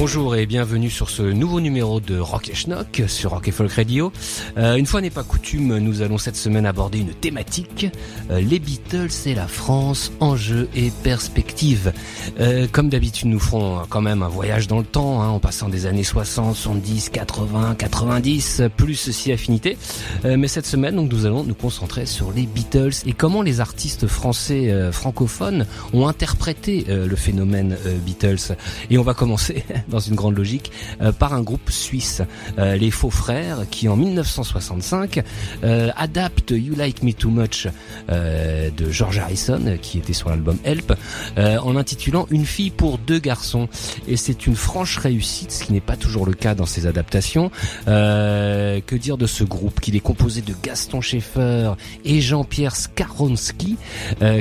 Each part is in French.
Bonjour et bienvenue sur ce nouveau numéro de Rock et Schnock sur Rock et Folk Radio. Euh, une fois n'est pas coutume, nous allons cette semaine aborder une thématique, euh, les Beatles et la France, enjeux et perspectives. Euh, comme d'habitude, nous ferons quand même un voyage dans le temps, hein, en passant des années 60, 70, 80, 90, plus si affinité. Mais cette semaine, donc, nous allons nous concentrer sur les Beatles et comment les artistes français francophones ont interprété le phénomène Beatles. Et on va commencer dans une grande logique, euh, par un groupe suisse, euh, les Faux Frères, qui en 1965 euh, adaptent You Like Me Too Much de George Harrison, qui était sur l'album Help, en intitulant Une fille pour deux garçons. Et c'est une franche réussite, ce qui n'est pas toujours le cas dans ces adaptations. Que dire de ce groupe, qu'il est composé de Gaston Schaeffer et Jean-Pierre Skaronski,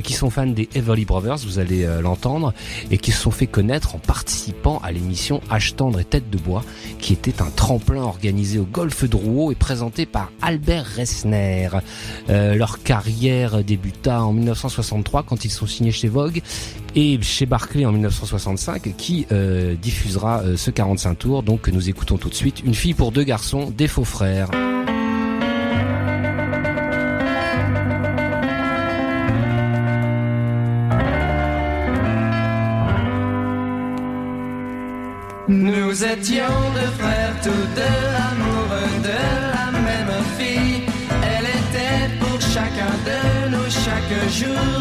qui sont fans des Everly Brothers, vous allez l'entendre, et qui se sont fait connaître en participant à l'émission Tendre et tête de bois, qui était un tremplin organisé au Golfe Drouot et présenté par Albert Ressner. Euh, leur carrière débuta en 1963 quand ils sont signés chez Vogue et chez Barclay en 1965 qui euh, diffusera euh, ce 45 tours donc nous écoutons tout de suite Une fille pour deux garçons des faux frères. Nous étions deux frères, tous deux amoureux de la même fille. Elle était pour chacun de nous chaque jour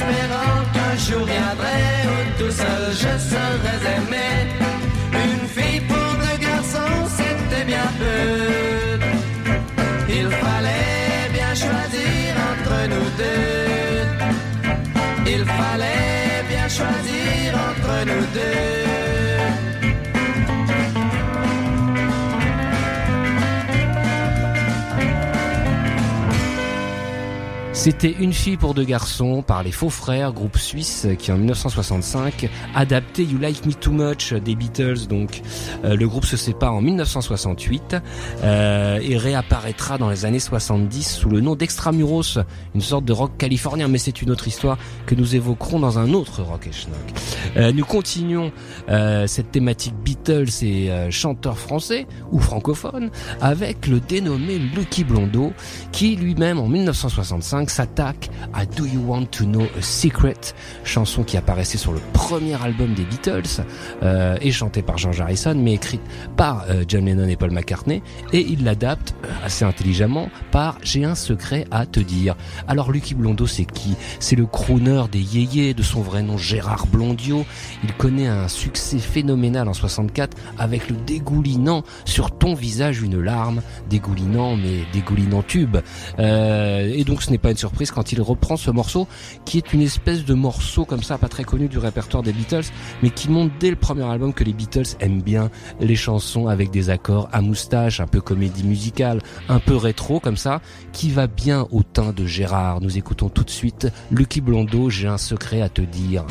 espérant qu'un jour viendrait où tout seul je serais aimé. Une fille pour deux garçons, c'était bien peu. Il fallait bien choisir entre nous deux. Il fallait bien choisir entre nous deux. C'était Une fille pour deux garçons par les Faux Frères, groupe suisse qui en 1965 adapté You Like Me Too Much des Beatles. Donc euh, le groupe se sépare en 1968 euh, et réapparaîtra dans les années 70 sous le nom d'Extramuros, une sorte de rock californien. Mais c'est une autre histoire que nous évoquerons dans un autre rock et schnock. Euh, nous continuons euh, cette thématique Beatles et euh, chanteurs français ou francophones avec le dénommé Lucky Blondeau qui lui-même en 1965 s'attaque à Do You Want to Know a Secret, chanson qui apparaissait sur le premier album des Beatles euh, et chantée par George Harrison, mais écrite par euh, John Lennon et Paul McCartney, et il l'adapte euh, assez intelligemment par J'ai un secret à te dire. Alors Lucky Blondeau, c'est qui? C'est le crooner des yéyés, de son vrai nom Gérard Blondio. Il connaît un succès phénoménal en 64 avec le dégoulinant sur ton visage une larme, dégoulinant mais dégoulinant tube. Euh, et donc ce n'est pas une surprise quand il reprend ce morceau qui est une espèce de morceau comme ça, pas très connu du répertoire des Beatles, mais qui montre dès le premier album que les Beatles aiment bien les chansons avec des accords à moustache, un peu comédie musicale, un peu rétro comme ça, qui va bien au teint de Gérard. Nous écoutons tout de suite Lucky Blondeau, j'ai un secret à te dire.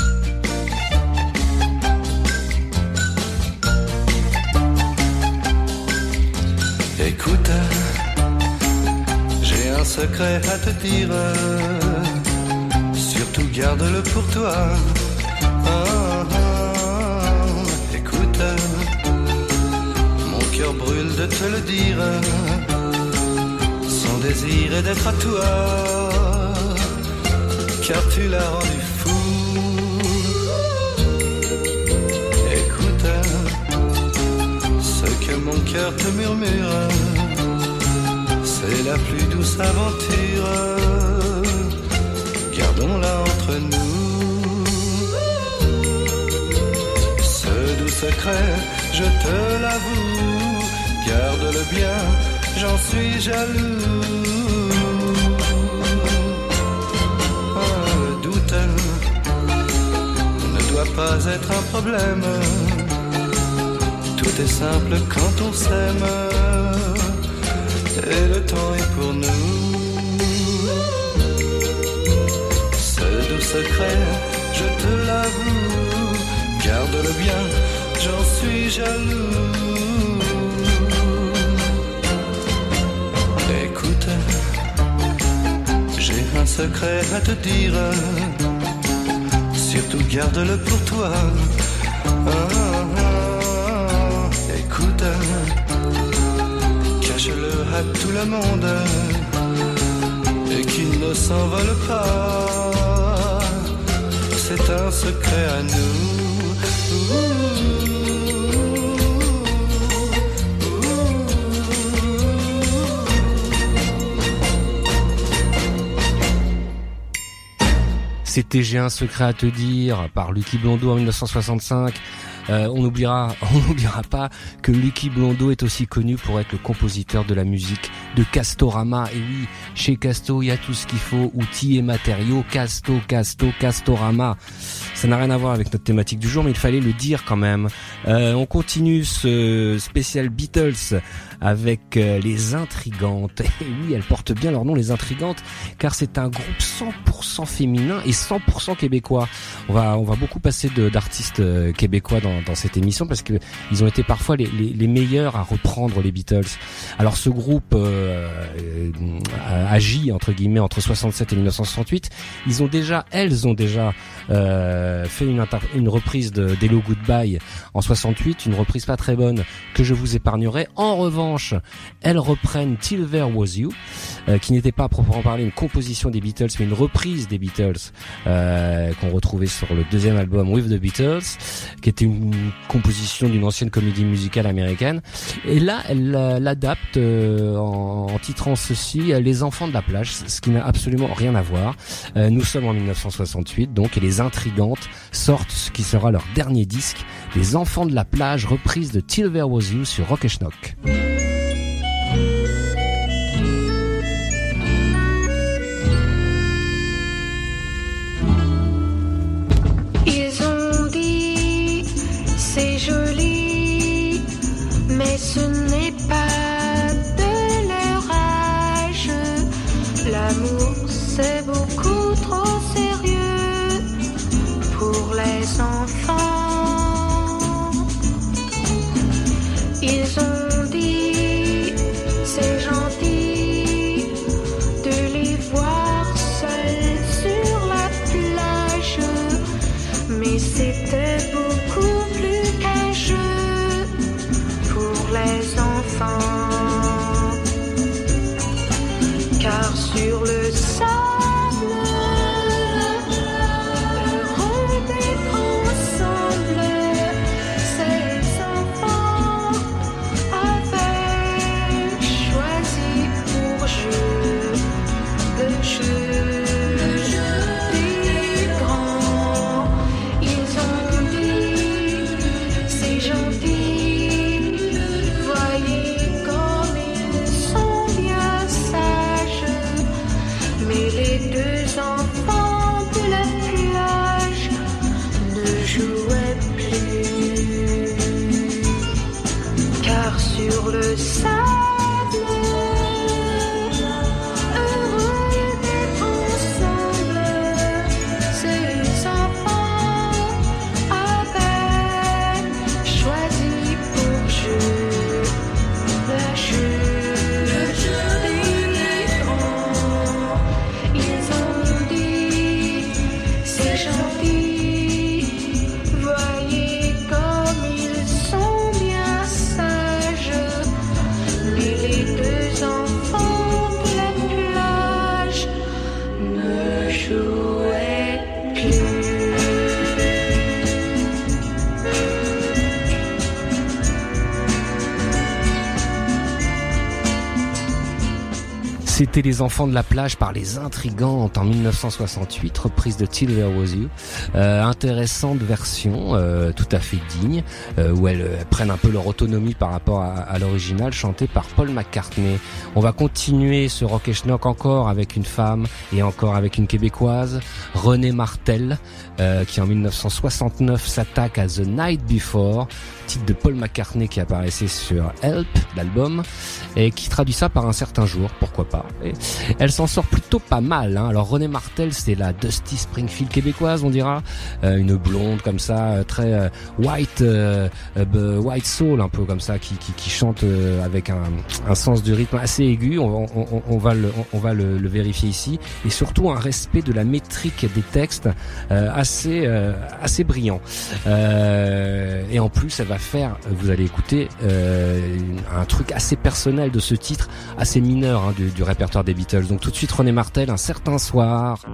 Écoute, un secret à te dire. Surtout garde-le pour toi. Ah, ah, écoute, mon cœur brûle de te le dire. Son désir est d'être à toi. Car tu l'as rendu fou. Écoute, ce que mon cœur te murmure, c'est la plus douce aventure. Gardons-la entre nous. Ce doux secret, je te l'avoue, garde-le bien, j'en suis jaloux. Le doute ne doit pas être un problème. Tout est simple quand on s'aime et le temps est pour nous. Ce doux secret, je te l'avoue, garde-le bien, j'en suis jaloux. Écoute, j'ai un secret à te dire, surtout garde-le pour toi. Ah, ah, écoute, cache-le à tout le monde et qu'il ne s'envole pas. C'est un secret à C'était J'ai un secret à te dire par Lucky Blondeau en 1965. Euh, on n'oubliera, on pas que Lucky Blondeau est aussi connu pour être le compositeur de la musique de Castorama. Et oui, chez Casto, il y a tout ce qu'il faut, outils et matériaux. Casto, Casto, Castorama. Ça n'a rien à voir avec notre thématique du jour, mais il fallait le dire quand même. Euh, on continue ce spécial Beatles avec euh, les Intrigantes. Et oui, elles portent bien leur nom, les Intrigantes, car c'est un groupe 100% féminin et 100% québécois. On va, on va beaucoup passer d'artistes euh, québécois dans, dans cette émission parce que ils ont été parfois les, les, les meilleurs à reprendre les Beatles. Alors ce groupe euh, euh, agit entre guillemets entre 67 et 1968. Ils ont déjà, elles ont déjà euh, fait une, une reprise de d'Hello Goodbye en 68, une reprise pas très bonne que je vous épargnerai. En revanche, elles reprennent Till There Was You, euh, qui n'était pas à proprement parler une composition des Beatles, mais une reprise des Beatles euh, qu'on retrouvait sur le deuxième album With the Beatles, qui était une composition d'une ancienne comédie musicale américaine. Et là, elle euh, l'adapte euh, en, en titrant ceci Les Enfants de la plage, ce qui n'a absolument rien à voir. Nous sommes en 1968, donc, et les Intrigantes sortent ce qui sera leur dernier disque, Les Enfants de la plage, reprise de Till There Was You sur Rock Schnock. C'était Les Enfants de la plage par les Intrigantes en 1968, reprise de Till There Was You. Euh, intéressante version, euh, tout à fait digne, euh, où elles, elles prennent un peu leur autonomie par rapport à, l'original, chanté par Paul McCartney. On va continuer ce rock et schnock encore avec une femme et encore avec une québécoise, Renée Martel, euh, qui en 1969 s'attaque à The Night Before, titre de Paul McCartney qui apparaissait sur Help, l'album, et qui traduit ça par un certain jour, pourquoi pas. Elle s'en sort plutôt pas mal. Hein. Alors Renée Martel, c'est la Dusty Springfield québécoise, on dira, Euh, une blonde comme ça, euh, très euh, white, white soul, un peu comme ça, qui, chante avec un, sens du rythme assez aigu. On, va le, vérifier ici, et surtout un respect de la métrique des textes assez, euh, assez brillant. Euh, et en plus, elle va faire, vous allez écouter, euh, un truc assez personnel de ce titre, assez mineur hein, du, du répertoire des Beatles. Donc tout de suite, René Martel, un certain soir.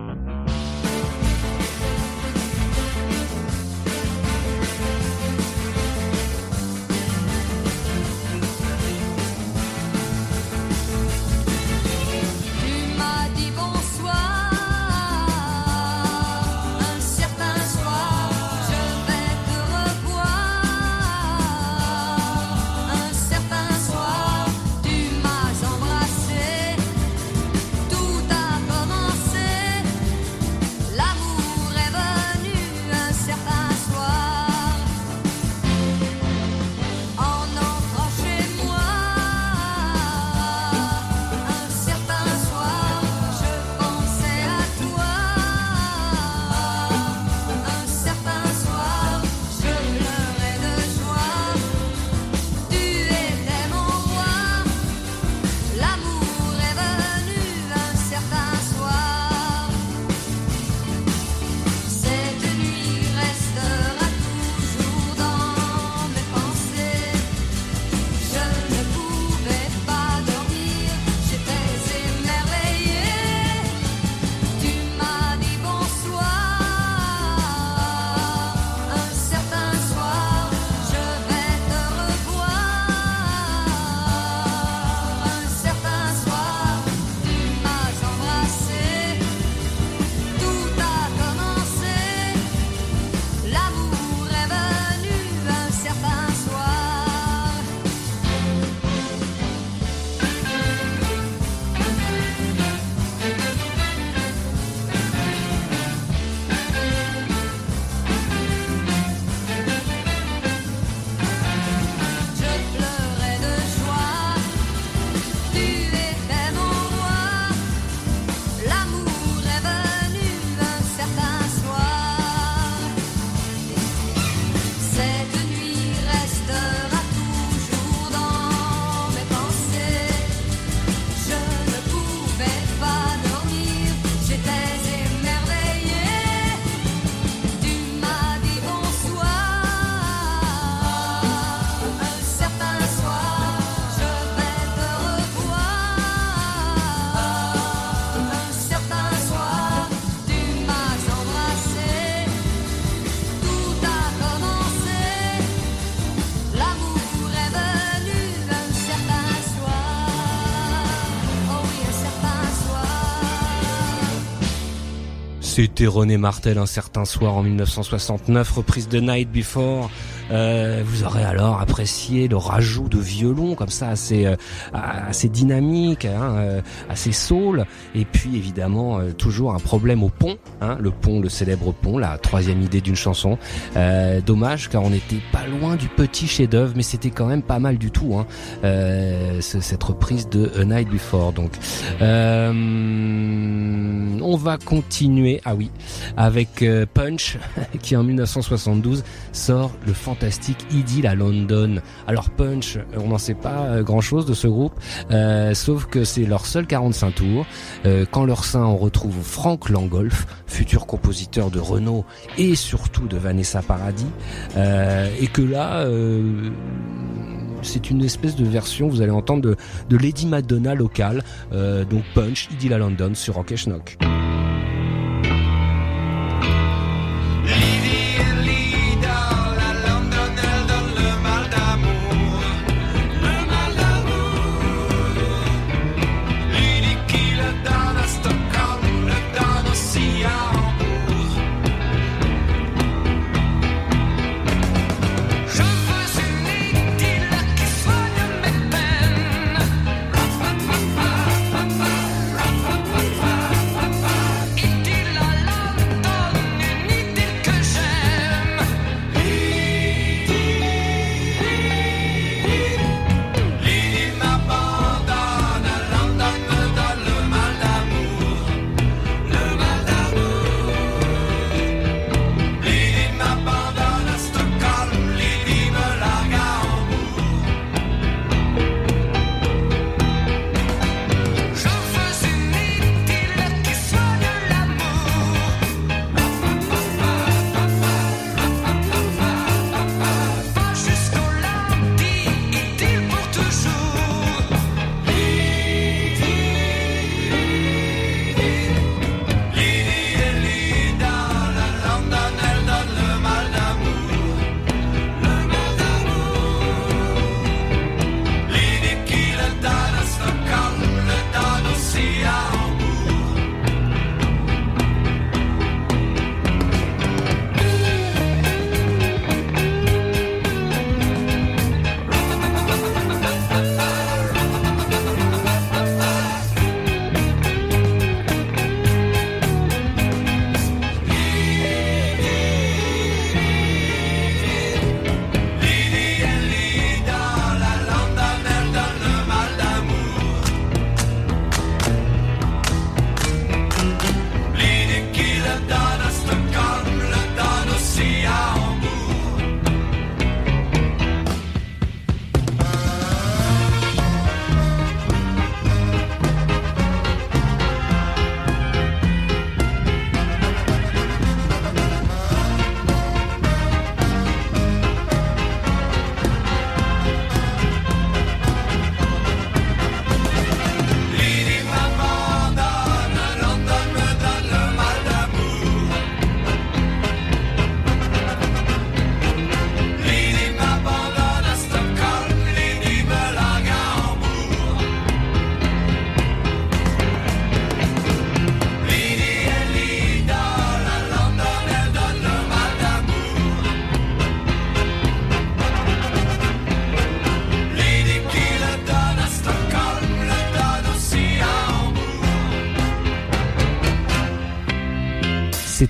C'était René Martel un certain soir en 1969, reprise de Night Before, Euh, vous aurez alors apprécié le rajout de violon comme ça assez euh, assez dynamique, hein, euh, assez soul. Et puis évidemment toujours un problème au pont, hein, le pont, le célèbre pont, la troisième idée d'une chanson. Euh, dommage car on n'était pas loin du petit chef-d'œuvre, mais c'était quand même pas mal du tout. Hein, euh, ce- cette reprise de A Night Before. Donc, euh, on va continuer. Ah oui, avec Punch qui en 1972 sort le fantastique Idyll à London. Alors Punch, on n'en sait pas grand chose de ce groupe, euh, sauf que c'est leur seul 45 tours. Euh, quand leur sein, on retrouve Frank Langolf, futur compositeur de Renault et surtout de Vanessa Paradis, euh, et que là. euh, c'est une espèce de version, vous allez entendre, de, Lady Madonna locale, euh, donc Punch, Idyll à London sur Rock et Schnock.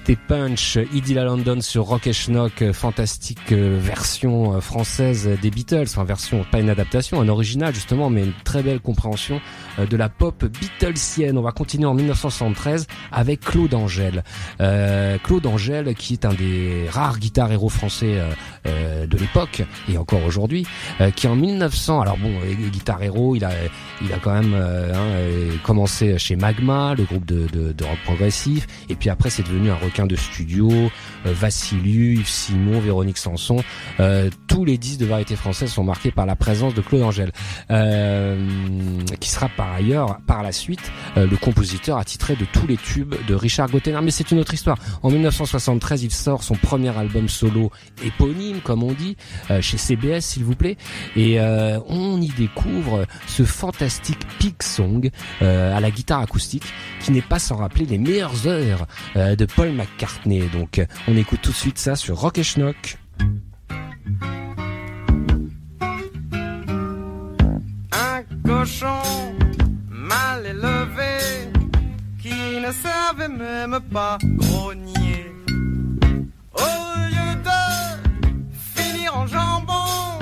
C'était Punch, Idyll à London sur Rock et Schnock, euh, fantastique euh, version euh, française des Beatles, enfin version, pas une adaptation, un original justement, mais une très belle compréhension de la pop Beatlesienne. On va continuer en 1973 avec Claude Angèle. Euh, Claude Angèle qui est un des rares guitares héros français euh, de l'époque et encore aujourd'hui, euh, qui en 1900, alors bon, guitare héros, il a, il a quand même hein, commencé chez Magma, le groupe de, de, de rock progressif, et puis après c'est devenu un requin de studio, euh, Vassiliou, Yves Simon, Véronique Sanson, euh, tous les disques de variété française sont marqués par la présence de Claude Angèle, euh, qui sera par ailleurs, par la suite, le compositeur attitré de tous les tubes de Richard Gottener. Mais c'est une autre histoire. En 1973, il sort son premier album solo éponyme, comme on dit, chez CBS, s'il vous plaît, et on y découvre ce fantastique Pig Song euh, à la guitare acoustique, qui n'est pas sans rappeler les meilleures heures de Paul McCartney. Donc on écoute tout de suite ça sur Rock et Schnock. Un cochon mal élevé qui ne savait même pas grogner. Au lieu de finir en jambon,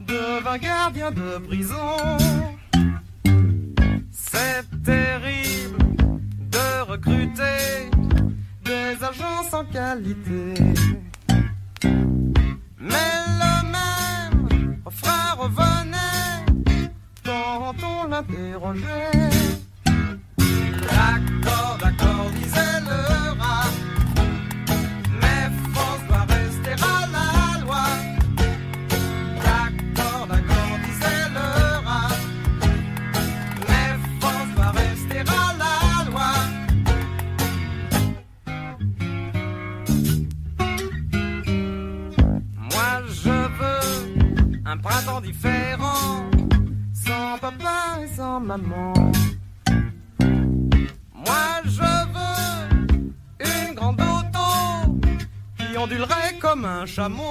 devint gardien de prison. C'est terrible de recruter des agents sans qualité. Mais le même refrain revenait quand on l'interrogeait. Chameau.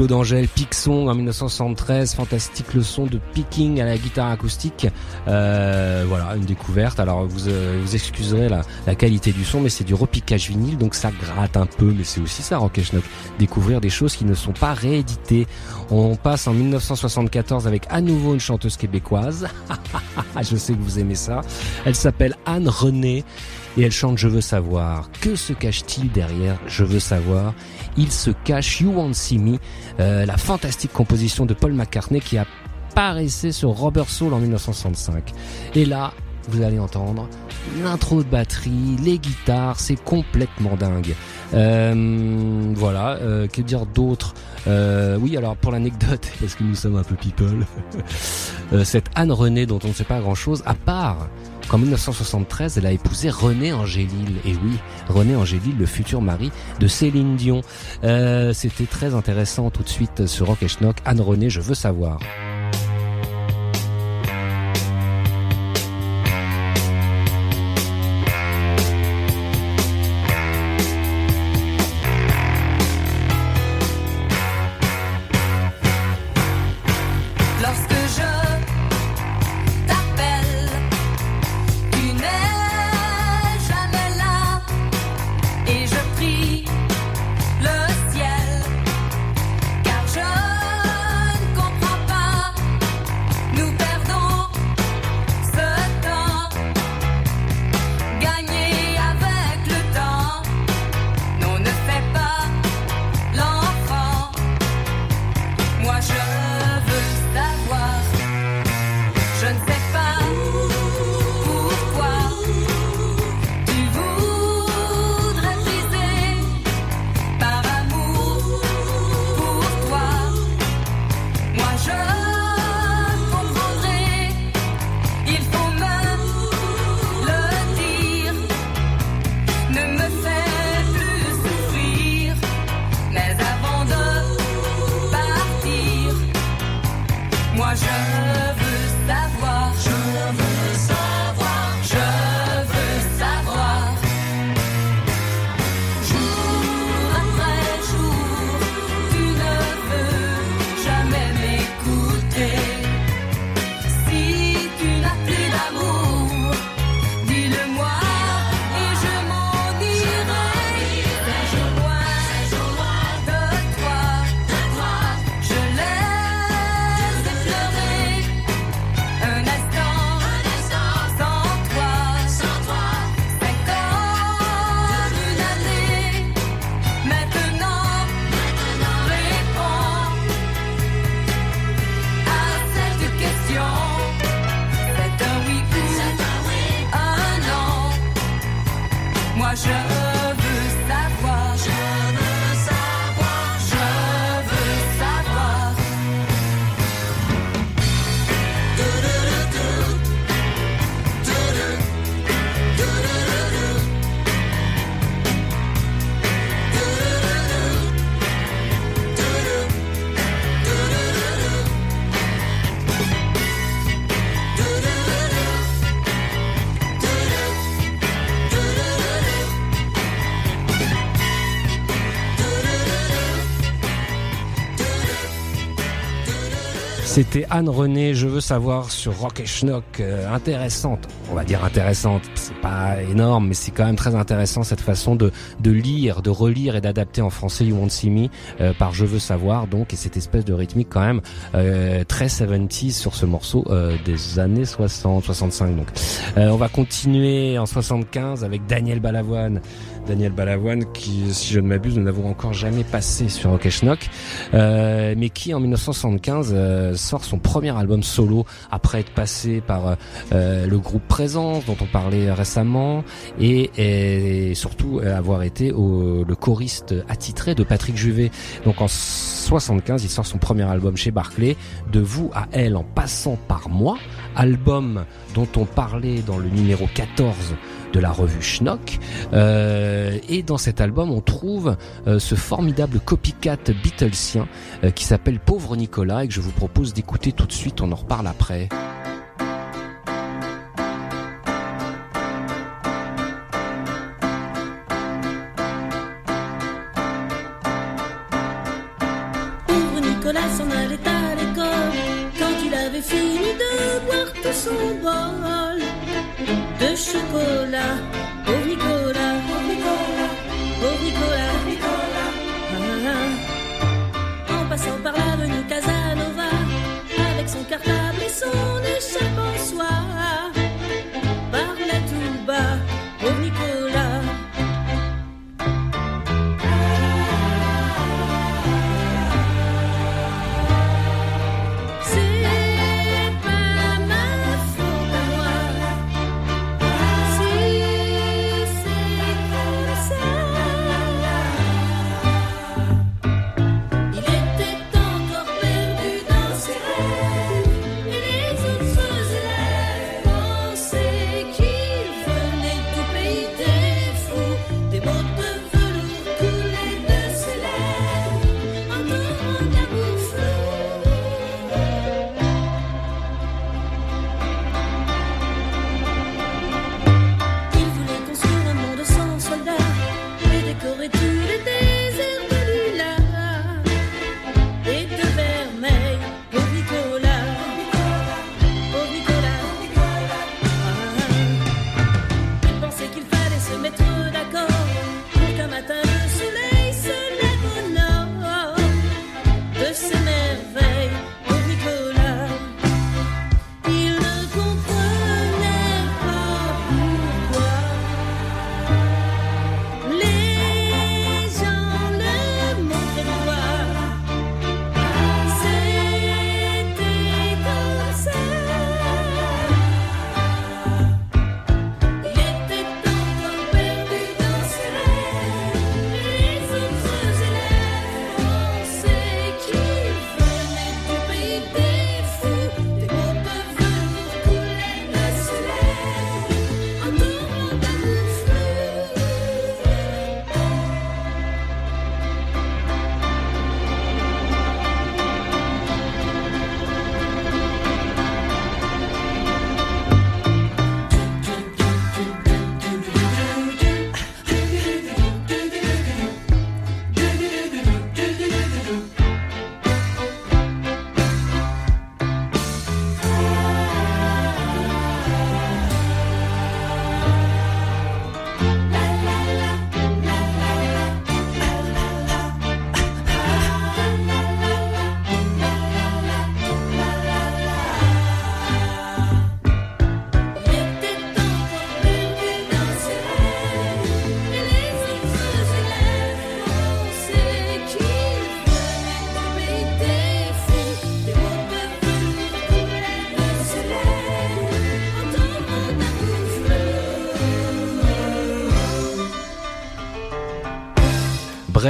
Claude Angèle, Pixon en 1973, fantastique leçon de picking à la guitare acoustique. Euh, voilà, une découverte. Alors vous euh, vous excuserez la, qualité du son, mais c'est du repiquage vinyle, donc ça gratte un peu, mais c'est aussi ça Rock Schnock. Découvrir des choses qui ne sont pas rééditées. On passe en 1974 avec à nouveau une chanteuse québécoise. Je sais que vous aimez ça. Elle s'appelle Anne René et elle chante Je veux savoir. Que se cache-t-il derrière Je veux savoir? Il se cache You Won't See Me, euh, la fantastique composition de Paul McCartney qui apparaissait sur Robert Soul en 1965. Et là, vous allez entendre l'intro de batterie, les guitares, c'est complètement dingue. Euh, voilà, euh, que dire d'autre? Euh, Oui, alors pour l'anecdote, parce que nous sommes un peu people, euh, cette Anne René dont on ne sait pas grand-chose, à part qu'en 1973, elle a épousé René Angélil. Et oui, René Angélil, le futur mari de Céline Dion. Euh, C'était très intéressant tout de suite sur Rock et Schnock. Anne René, je veux savoir. C'était Anne René, je veux savoir sur Rock et Schnock, euh, intéressante, on va dire intéressante, c'est pas énorme, mais c'est quand même très intéressant cette façon de, de lire, de relire et d'adapter en français You Won't See Me euh, par Je veux savoir, donc, et cette espèce de rythmique quand même euh, très 70s sur ce morceau euh, des années 60, 65 donc. Euh, on va continuer en 75 avec Daniel Balavoine. Daniel Balavoine qui, si je ne m'abuse, nous n'avons encore jamais passé sur Rock Schnock, euh, mais qui en 1975 euh, sort son premier album solo après être passé par euh, le groupe Présence dont on parlait récemment et, et surtout euh, avoir été au, le choriste attitré de Patrick Juvet. Donc en 75, il sort son premier album chez Barclay, De vous à elle en passant par moi, album dont on parlait dans le numéro 14 de la revue Schnock. Euh, et dans cet album, on trouve euh, ce formidable copycat Beatlesien euh, qui s'appelle Pauvre Nicolas et que je vous propose d'écouter tout de suite. On en reparle après.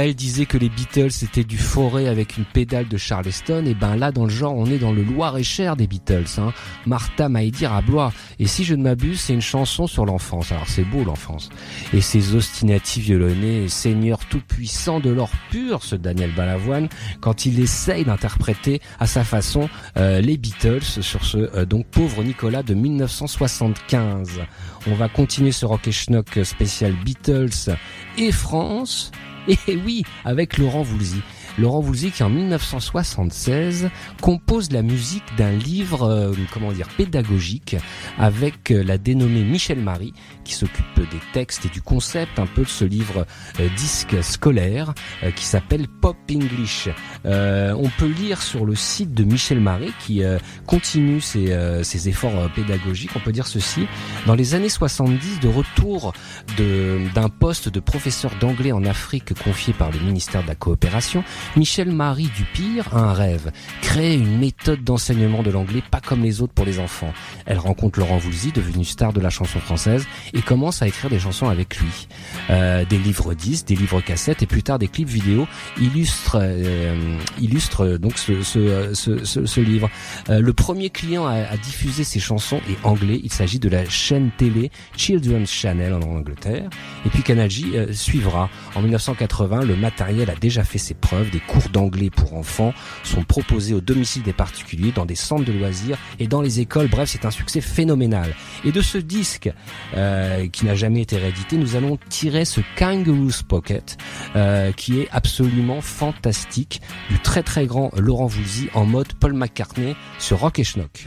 Brel disait que les Beatles étaient du forêt avec une pédale de Charleston, et ben là dans le genre on est dans le Loir-et-Cher des Beatles, hein. Martha Maïdir à Blois. Et si je ne m'abuse, c'est une chanson sur l'enfance. Alors c'est beau l'enfance. Et ces ostinatifs violonnés, Seigneur tout-puissant de l'or pur, ce Daniel Balavoine, quand il essaye d'interpréter à sa façon euh, les Beatles sur ce euh, donc pauvre Nicolas de 1975. On va continuer ce Rock et Schnock spécial Beatles et France. Et oui, avec Laurent Voulzy. Laurent Voulzy qui en 1976 compose la musique d'un livre, euh, comment dire, pédagogique avec euh, la dénommée Michel Marie qui s'occupe des textes et du concept un peu de ce livre euh, disque scolaire euh, qui s'appelle Pop English. Euh, on peut lire sur le site de Michel Marie qui euh, continue ses, euh, ses efforts pédagogiques. On peut dire ceci. Dans les années 70, de retour de- d'un poste de professeur d'anglais en Afrique confié par le ministère de la Coopération, Michel Marie Dupire a un rêve. Créer une méthode d'enseignement de l'anglais pas comme les autres pour les enfants. Elle rencontre Laurent Voulzy, devenu star de la chanson française, et commence à écrire des chansons avec lui. Euh, des livres 10, des livres cassettes et plus tard des clips vidéo illustrent, euh, illustrent euh, donc ce, ce, euh, ce, ce- ce livre. Euh, le premier client à, à diffuser ces chansons est anglais. Il s'agit de la chaîne télé Children's Channel en Angleterre. Et puis Canal J suivra. En 1980, le matériel a déjà fait ses preuves. Des cours d'anglais pour enfants sont proposés au domicile des particuliers, dans des centres de loisirs et dans les écoles. Bref, c'est un succès phénoménal. Et de ce disque euh, qui n'a jamais été réédité, nous allons tirer ce Kangaroo's Pocket euh, qui est absolument fantastique du très très grand Laurent Voulzy en mode Paul McCartney sur Rock et Schnock.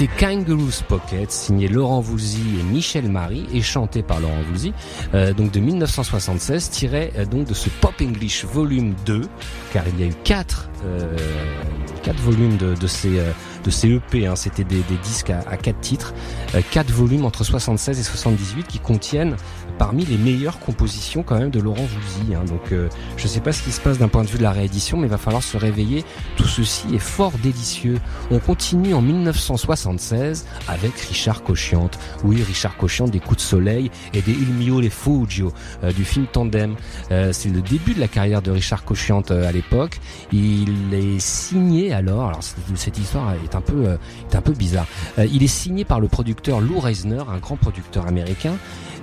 C'était Kangaroo's Pocket, signé Laurent Voulzy et Michel Marie, et chanté par Laurent Voulzy, euh, donc de 1976, tiré euh, donc de ce Pop English Volume 2, car il y a eu quatre, euh, quatre volumes de, ces de ces EP, hein, c'était des, disques à, à quatre titres, quatre volumes entre 76 et 78 qui contiennent parmi les meilleures compositions quand même de Laurent Voulzy. hein. donc euh, je sais pas ce qui se passe d'un point de vue de la réédition, mais il va falloir se réveiller. Tout ceci est fort délicieux. On continue en 1976 avec Richard Cochiante. Oui, Richard Cochiante des Coups de Soleil et des Il mio les euh, du film Tandem. Euh, c'est le début de la carrière de Richard Cochiante euh, à l'époque. Il est signé alors, alors cette histoire est un peu, euh, est un peu bizarre. Il est signé par le producteur Lou Reisner, un grand producteur américain,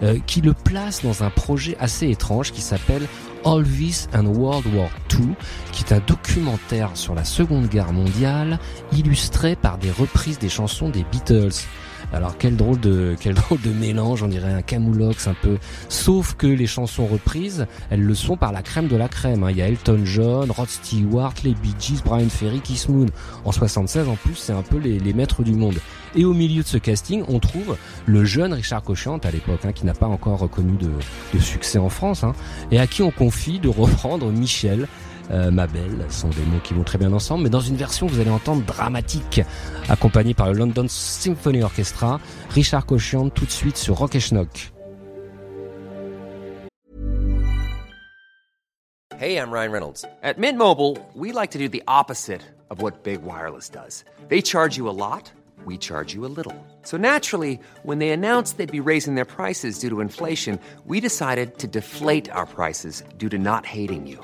euh, qui le place dans un projet assez étrange qui s'appelle Elvis and World War II, qui est un documentaire sur la Seconde Guerre mondiale, illustré par des reprises des chansons des Beatles. Alors quel drôle de quel drôle de mélange, on dirait un camoulox un peu. Sauf que les chansons reprises, elles le sont par la crème de la crème. hein. Il y a Elton John, Rod Stewart, les Bee Gees, Brian Ferry, Kiss Moon. En 76 en plus, c'est un peu les, maîtres du monde. Et au milieu de ce casting, on trouve le jeune Richard Cochante à l'époque, hein, qui n'a pas encore connu de, de succès en France, hein, et à qui on confie de reprendre Michel. Euh, ma belle, sont des mots qui vont très bien ensemble, mais dans une version vous allez entendre dramatique, accompagnée par le London Symphony Orchestra, Richard Cochante tout de suite sur Rock et Schnock. Hey, I'm Ryan Reynolds. At Mint Mobile, we like to do the opposite of what Big Wireless does. They charge you a lot, we charge you a little. So naturally, when they announced they'd be raising their prices due to inflation, we decided to deflate our prices due to not hating you.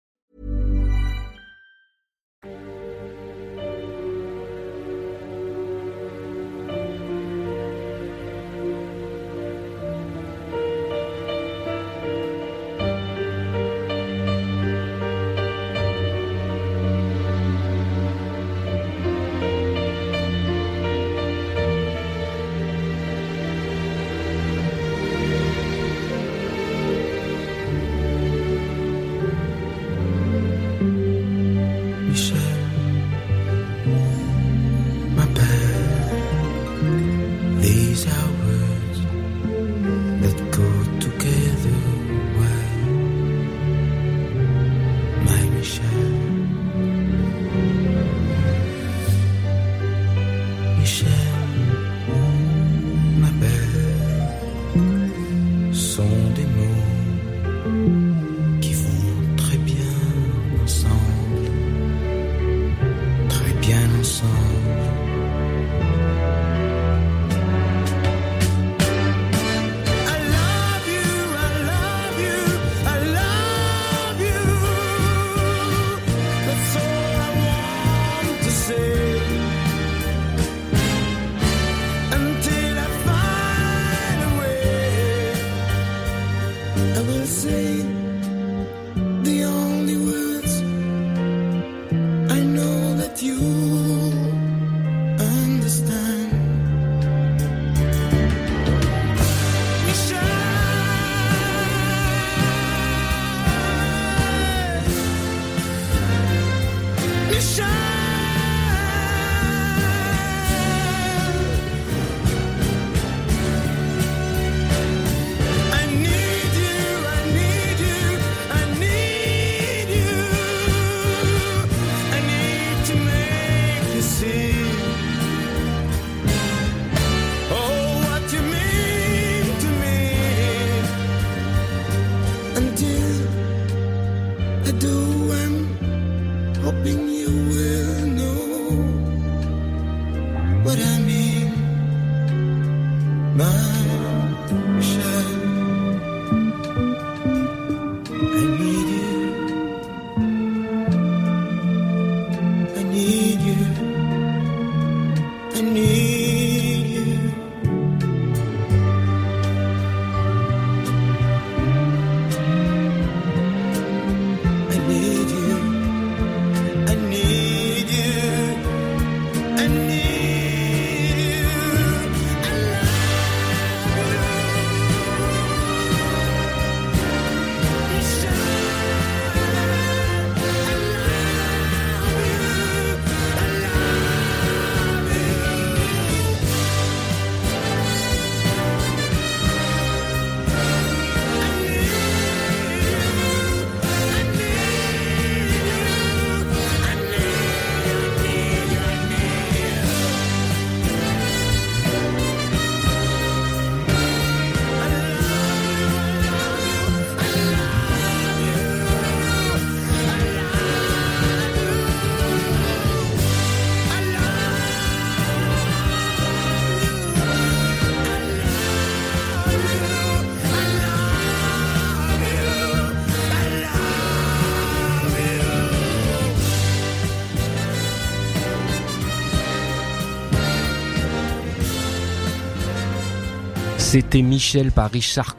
C'était Michel par Richard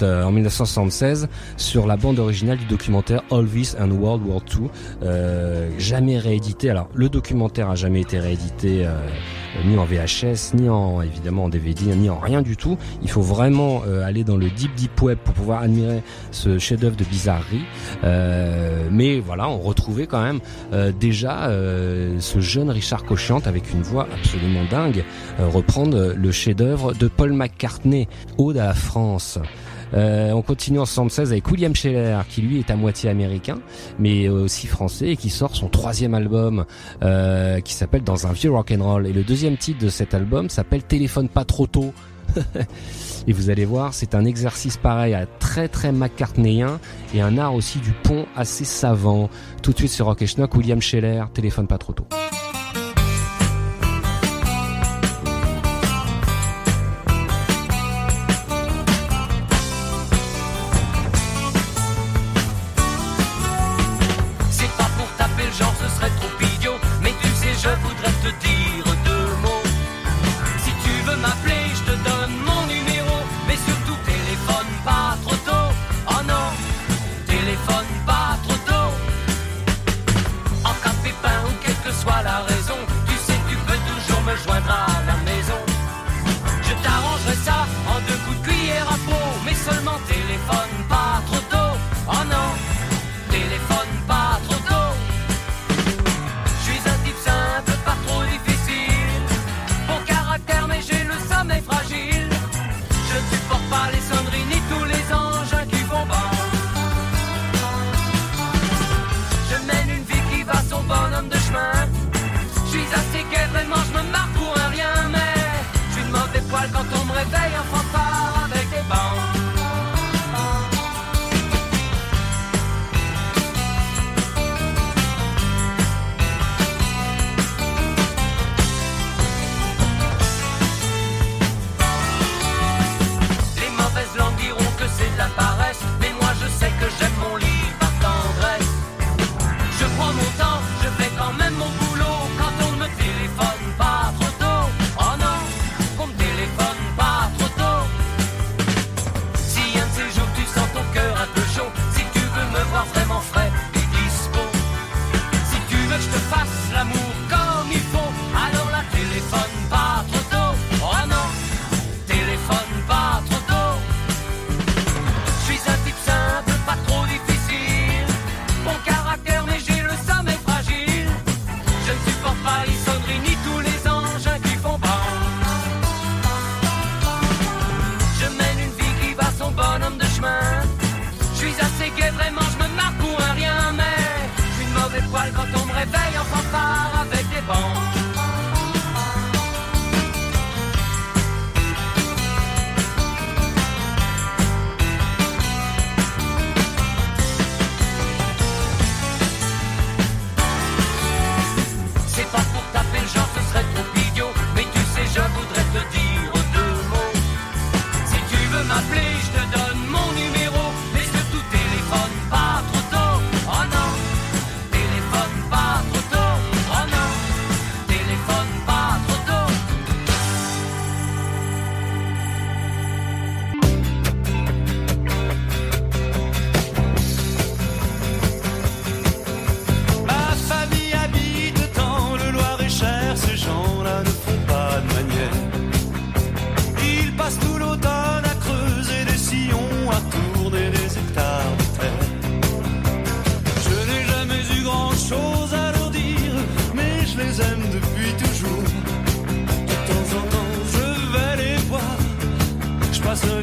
euh, en 1976 sur la bande originale du documentaire Elvis and World War II, euh, jamais réédité. Alors le documentaire a jamais été réédité euh, ni en VHS, ni en évidemment en DVD, ni en rien du tout. Il faut vraiment aller dans le deep deep web pour pouvoir admirer ce chef-d'œuvre de bizarrerie. Mais voilà, on retrouvait quand même euh, déjà euh, ce jeune Richard Cochiant avec une voix absolument dingue euh, reprendre le chef-d'œuvre de Paul McCartney, Ode à la France. On continue en 76 avec William Scheller, qui lui est à moitié américain, mais aussi français, et qui sort son troisième album, qui s'appelle Dans un vieux rock'n'roll. Et le deuxième titre de cet album s'appelle Téléphone pas trop tôt. et vous allez voir, c'est un exercice pareil à très très McCartneyien et un art aussi du pont assez savant. Tout de suite sur Rock et Schnock, William Scheller, Téléphone pas trop tôt.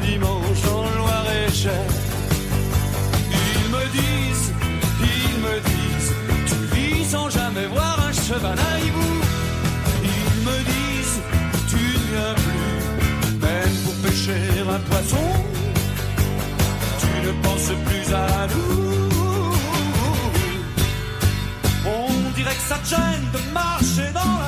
Dimanche dans le Loir-et-Cher. Ils me disent, ils me disent, tu vis sans jamais voir un cheval à hibou. Ils me disent, tu ne viens plus, même pour pêcher un poisson. Tu ne penses plus à nous. On dirait que ça te gêne de marcher dans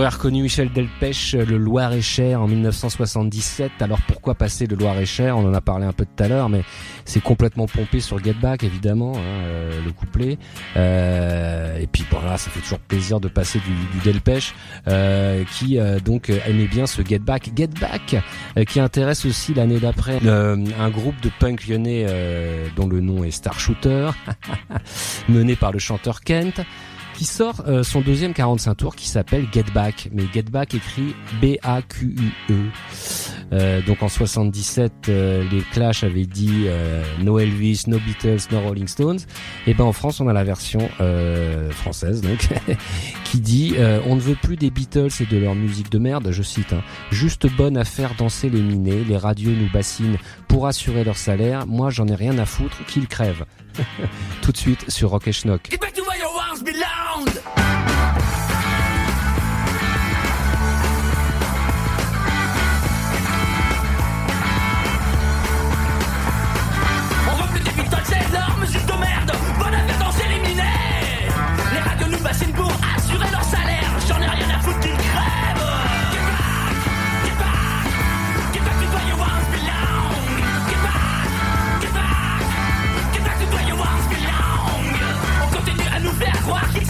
aurez reconnu Michel Delpech, le Loir-et-Cher en 1977. Alors pourquoi passer le Loir-et-Cher? On en a parlé un peu tout à l'heure, mais c'est complètement pompé sur Get Back, évidemment, hein, euh, le couplet. Euh, et puis voilà, ça fait toujours plaisir de passer du, du Delpech, euh, qui euh, donc aimait bien ce Get Back. Get Back, euh, qui intéresse aussi l'année d'après euh, un groupe de punk lyonnais euh, dont le nom est Star Shooter, mené par le chanteur Kent qui sort euh, son deuxième 45 tours qui s'appelle Get Back, mais Get Back écrit B-A-Q-U-E. Euh, donc en 77, euh, les Clash avaient dit euh, No Elvis, No Beatles, No Rolling Stones. Et ben en France, on a la version française donc qui dit on ne veut plus des Beatles et de leur musique de merde, je cite, hein, juste bonne à faire danser les minés, les radios nous bassinent pour assurer leur salaire. Moi, j'en ai rien à foutre, qu'ils crèvent. Tout de suite sur Rock et Schnock. Get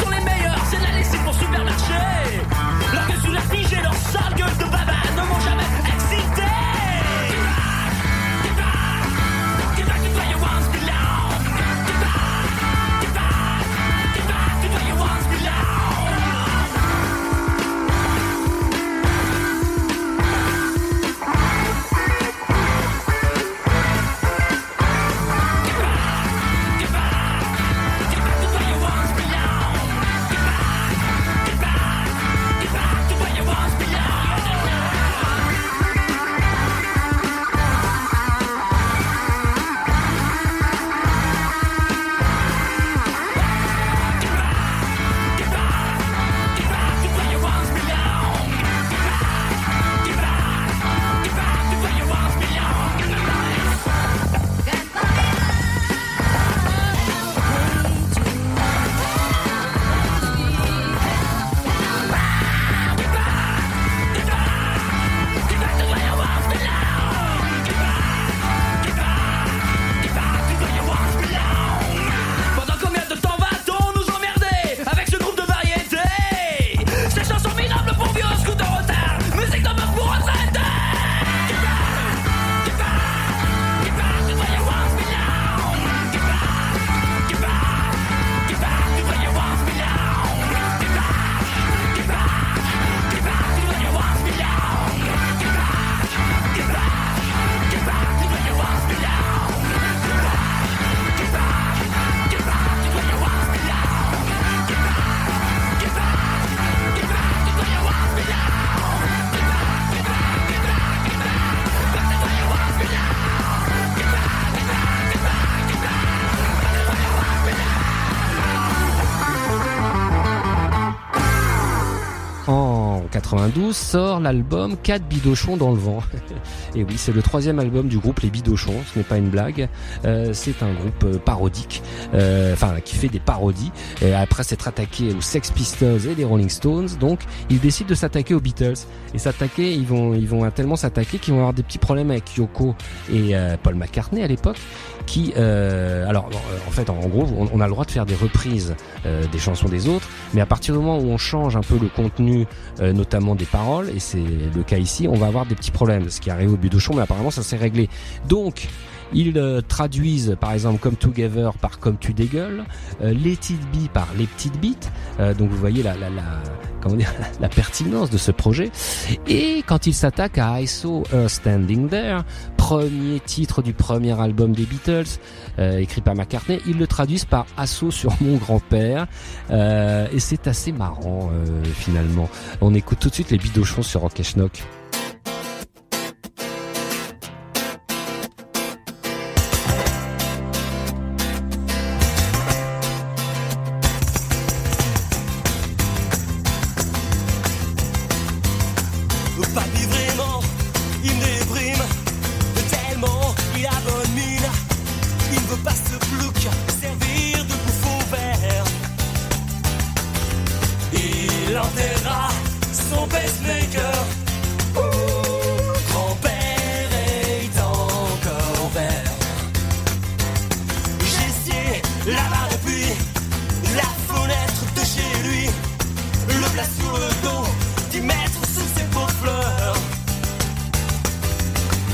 1992 sort l'album 4 bidochons dans le vent. Et oui, c'est le troisième album du groupe Les Bidochons, ce n'est pas une blague. Euh, c'est un groupe euh, parodique, euh, enfin qui fait des parodies. Après s'être attaqué aux Sex Pistols et les Rolling Stones, donc ils décident de s'attaquer aux Beatles. Et s'attaquer, ils vont, tellement s'attaquer qu'ils vont avoir des petits problèmes avec Yoko et Paul McCartney à l'époque qui, euh, alors euh, en fait, en gros, on, on a le droit de faire des reprises euh, des chansons des autres, mais à partir du moment où on change un peu le contenu, euh, notamment des paroles, et c'est le cas ici, on va avoir des petits problèmes. Ce qui arrive au Budochon, mais apparemment ça s'est réglé. Donc ils euh, traduisent par exemple Come Together par Comme tu dégueules, euh, Let It Be par Les petites bites. Euh, donc vous voyez la, la, la, comment dire, la pertinence de ce projet. Et quand ils s'attaquent à I Saw Her Standing There, premier titre du premier album des Beatles, euh, écrit par McCartney, ils le traduisent par Assaut sur mon grand-père. Et c'est assez marrant finalement. On écoute tout de suite les bidochons sur Rock et Schnock.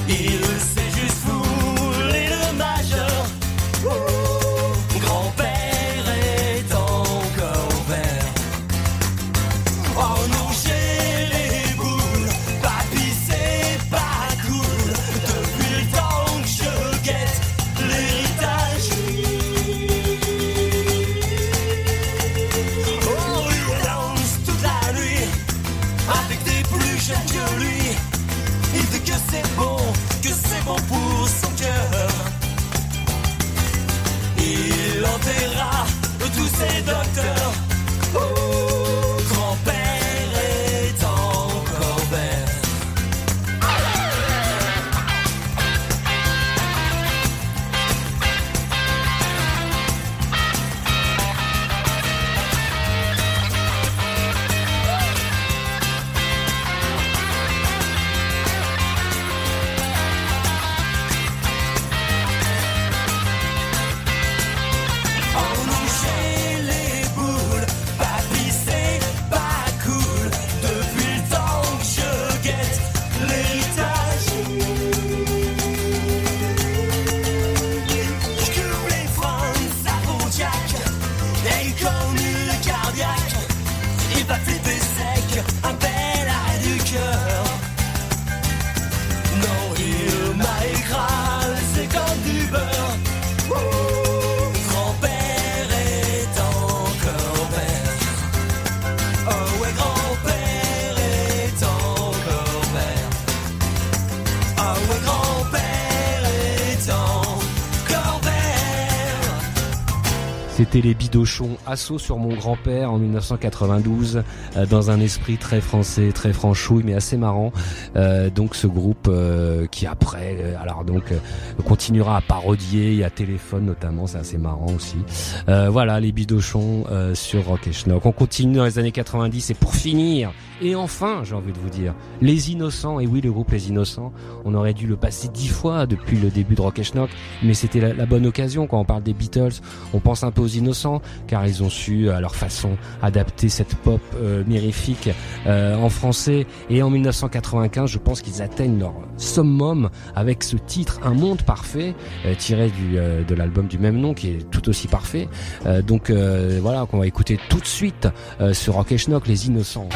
Il sait Les bidochons assaut sur mon grand-père en 1992 euh, dans un esprit très français, très franchouille mais assez marrant. Euh, donc ce groupe euh, qui après alors donc continuera à parodier, il y a téléphone notamment, c'est assez marrant aussi. Voilà les bidochons sur Rock Schnock. On continue dans les années 90 et pour finir et enfin, j'ai envie de vous dire, les innocents, et oui le groupe Les Innocents, on aurait dû le passer dix fois depuis le début de Rock Schnock, mais c'était la, la bonne occasion quand on parle des Beatles, on pense un peu aux innocents, car ils ont su à leur façon adapter cette pop euh, mirifique euh, en français, et en 1995 je pense qu'ils atteignent leur summum avec ce titre Un monde parfait, euh, tiré de l'album du même nom qui est tout aussi parfait, donc voilà qu'on va écouter tout de suite sur Rock et Schnock, Les Innocents.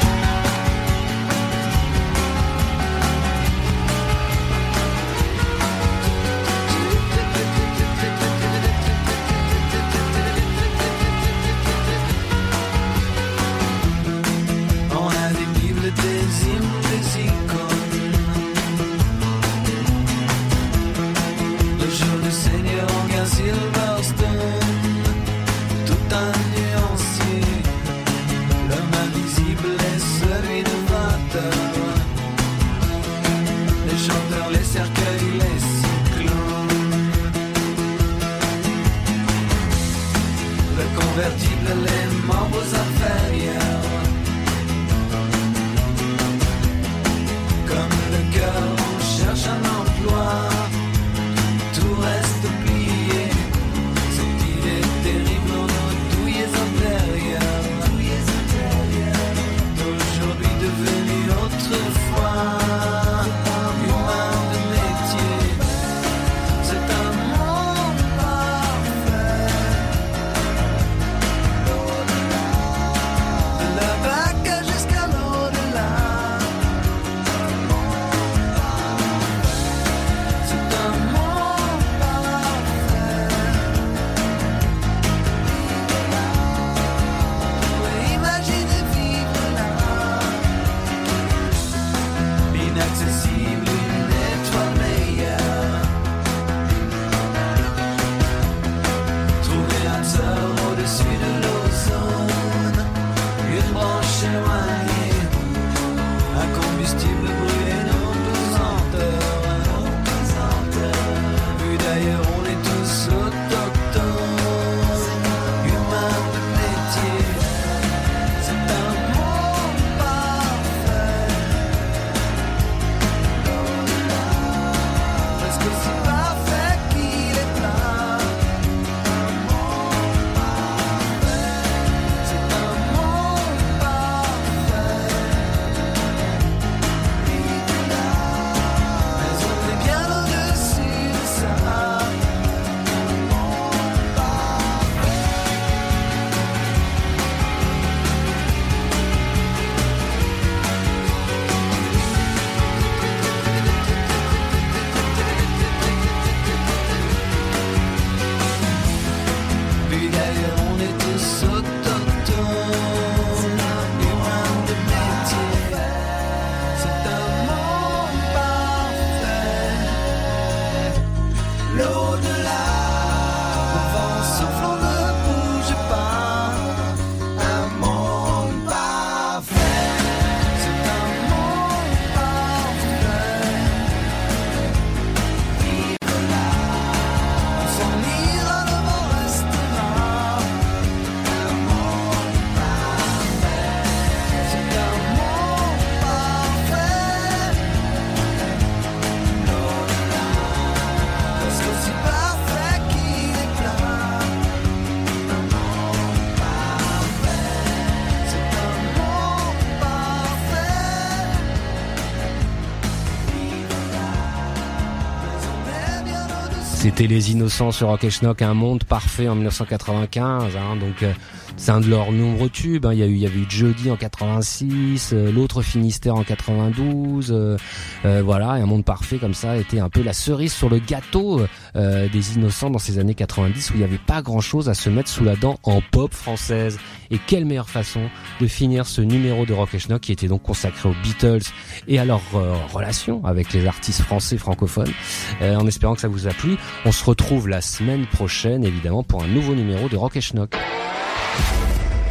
C'était Les Innocents sur Rock et Schnock, un monde parfait en 1995. hein, donc euh, c'est un de leurs nombreux tubes. hein. Il y a eu, il y avait eu Jeudi en 86, euh, l'autre Finistère en 92. euh, euh, voilà, et un monde parfait comme ça était un peu la cerise sur le gâteau euh, des Innocents dans ces années 90 où il n'y avait pas grand chose à se mettre sous la dent en pop française. Et quelle meilleure façon de finir ce numéro de Rock et Schnock qui était donc consacré aux Beatles et à leur euh, relation avec les artistes français francophones. Euh, en espérant que ça vous a plu, on se retrouve la semaine prochaine évidemment pour un nouveau numéro de Rock et Schnock.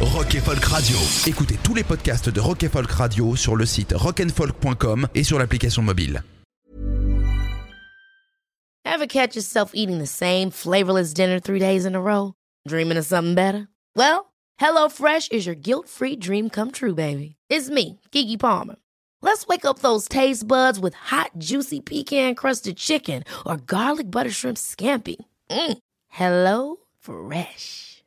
Rock et Folk Radio. Écoutez tous les podcasts de Rock et Folk Radio sur le site rockandfolk.com et sur l'application mobile. Ever catch yourself eating the same flavorless dinner three days in a row? Dreaming of something better? Well, HelloFresh is your guilt-free dream come true, baby. It's me, Kiki Palmer. Let's wake up those taste buds with hot, juicy pecan-crusted chicken or garlic butter shrimp scampi. Mm. Hello Fresh.